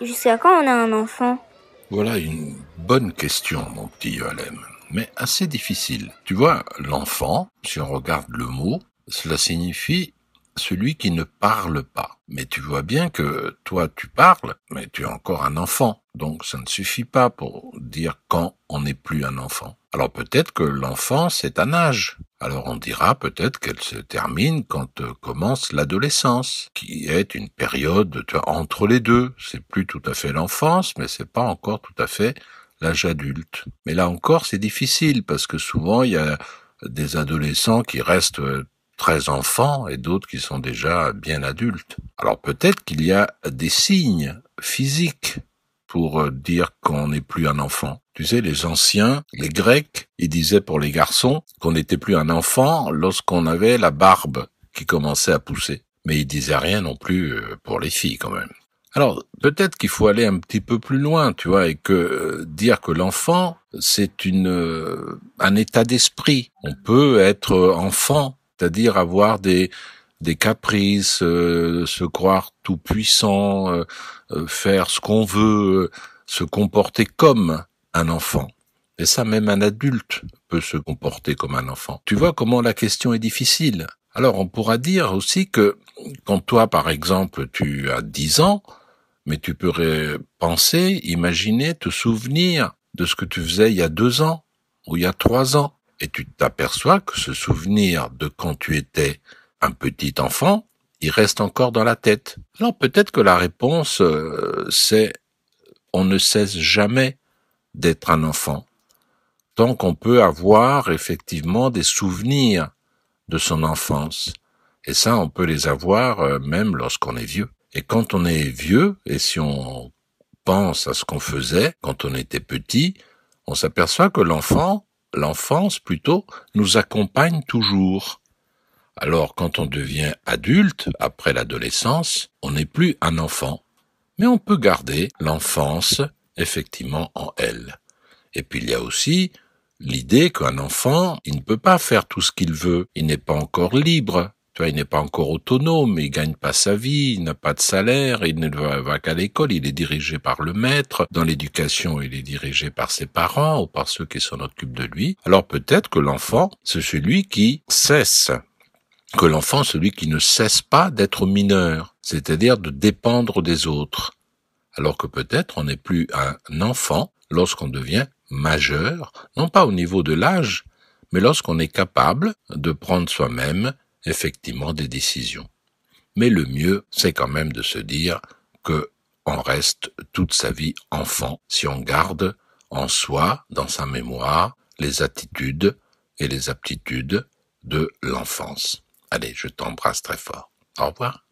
jusqu'à quand on a un enfant? Voilà une bonne question, mon petit Yoalem, mais assez difficile. Tu vois, l'enfant, si on regarde le mot, cela signifie celui qui ne parle pas. Mais tu vois bien que toi tu parles, mais tu es encore un enfant. Donc ça ne suffit pas pour dire quand on n'est plus un enfant. Alors peut-être que l'enfance est un âge. Alors on dira peut-être qu'elle se termine quand euh, commence l'adolescence, qui est une période entre les deux. C'est plus tout à fait l'enfance, mais c'est pas encore tout à fait l'âge adulte. Mais là encore, c'est difficile parce que souvent il y a des adolescents qui restent euh, très enfants et d'autres qui sont déjà bien adultes. Alors peut-être qu'il y a des signes physiques pour euh, dire qu'on n'est plus un enfant. Tu sais, les anciens, les Grecs, ils disaient pour les garçons qu'on n'était plus un enfant lorsqu'on avait la barbe qui commençait à pousser. Mais ils disaient rien non plus euh, pour les filles quand même. Alors peut-être qu'il faut aller un petit peu plus loin, tu vois, et que euh, dire que l'enfant c'est une un état d'esprit. On peut être enfant c'est-à-dire avoir des des caprices, euh, se croire tout puissant, euh, euh, faire ce qu'on veut, se comporter comme un enfant. Et ça, même un adulte peut se comporter comme un enfant. Tu vois comment la question est difficile. Alors, on pourra dire aussi que quand toi, par exemple, tu as 10 ans, mais tu pourrais penser, imaginer, te souvenir de ce que tu faisais il y a deux ans ou il y a trois ans et tu t'aperçois que ce souvenir de quand tu étais un petit enfant, il reste encore dans la tête. Alors peut-être que la réponse, euh, c'est on ne cesse jamais d'être un enfant. Tant qu'on peut avoir effectivement des souvenirs de son enfance. Et ça, on peut les avoir euh, même lorsqu'on est vieux. Et quand on est vieux, et si on pense à ce qu'on faisait quand on était petit, on s'aperçoit que l'enfant, l'enfance plutôt, nous accompagne toujours. Alors quand on devient adulte, après l'adolescence, on n'est plus un enfant, mais on peut garder l'enfance effectivement en elle. Et puis il y a aussi l'idée qu'un enfant, il ne peut pas faire tout ce qu'il veut, il n'est pas encore libre, tu il n'est pas encore autonome, il gagne pas sa vie, il n'a pas de salaire, il ne va, qu'à l'école, il est dirigé par le maître. Dans l'éducation, il est dirigé par ses parents ou par ceux qui s'en occupent de lui. Alors peut-être que l'enfant, c'est celui qui cesse que l'enfant, celui qui ne cesse pas d'être mineur, c'est-à-dire de dépendre des autres. Alors que peut-être on n'est plus un enfant lorsqu'on devient majeur, non pas au niveau de l'âge, mais lorsqu'on est capable de prendre soi-même effectivement des décisions. Mais le mieux, c'est quand même de se dire que on reste toute sa vie enfant si on garde en soi, dans sa mémoire, les attitudes et les aptitudes de l'enfance. Allez, je t'embrasse très fort. Au revoir.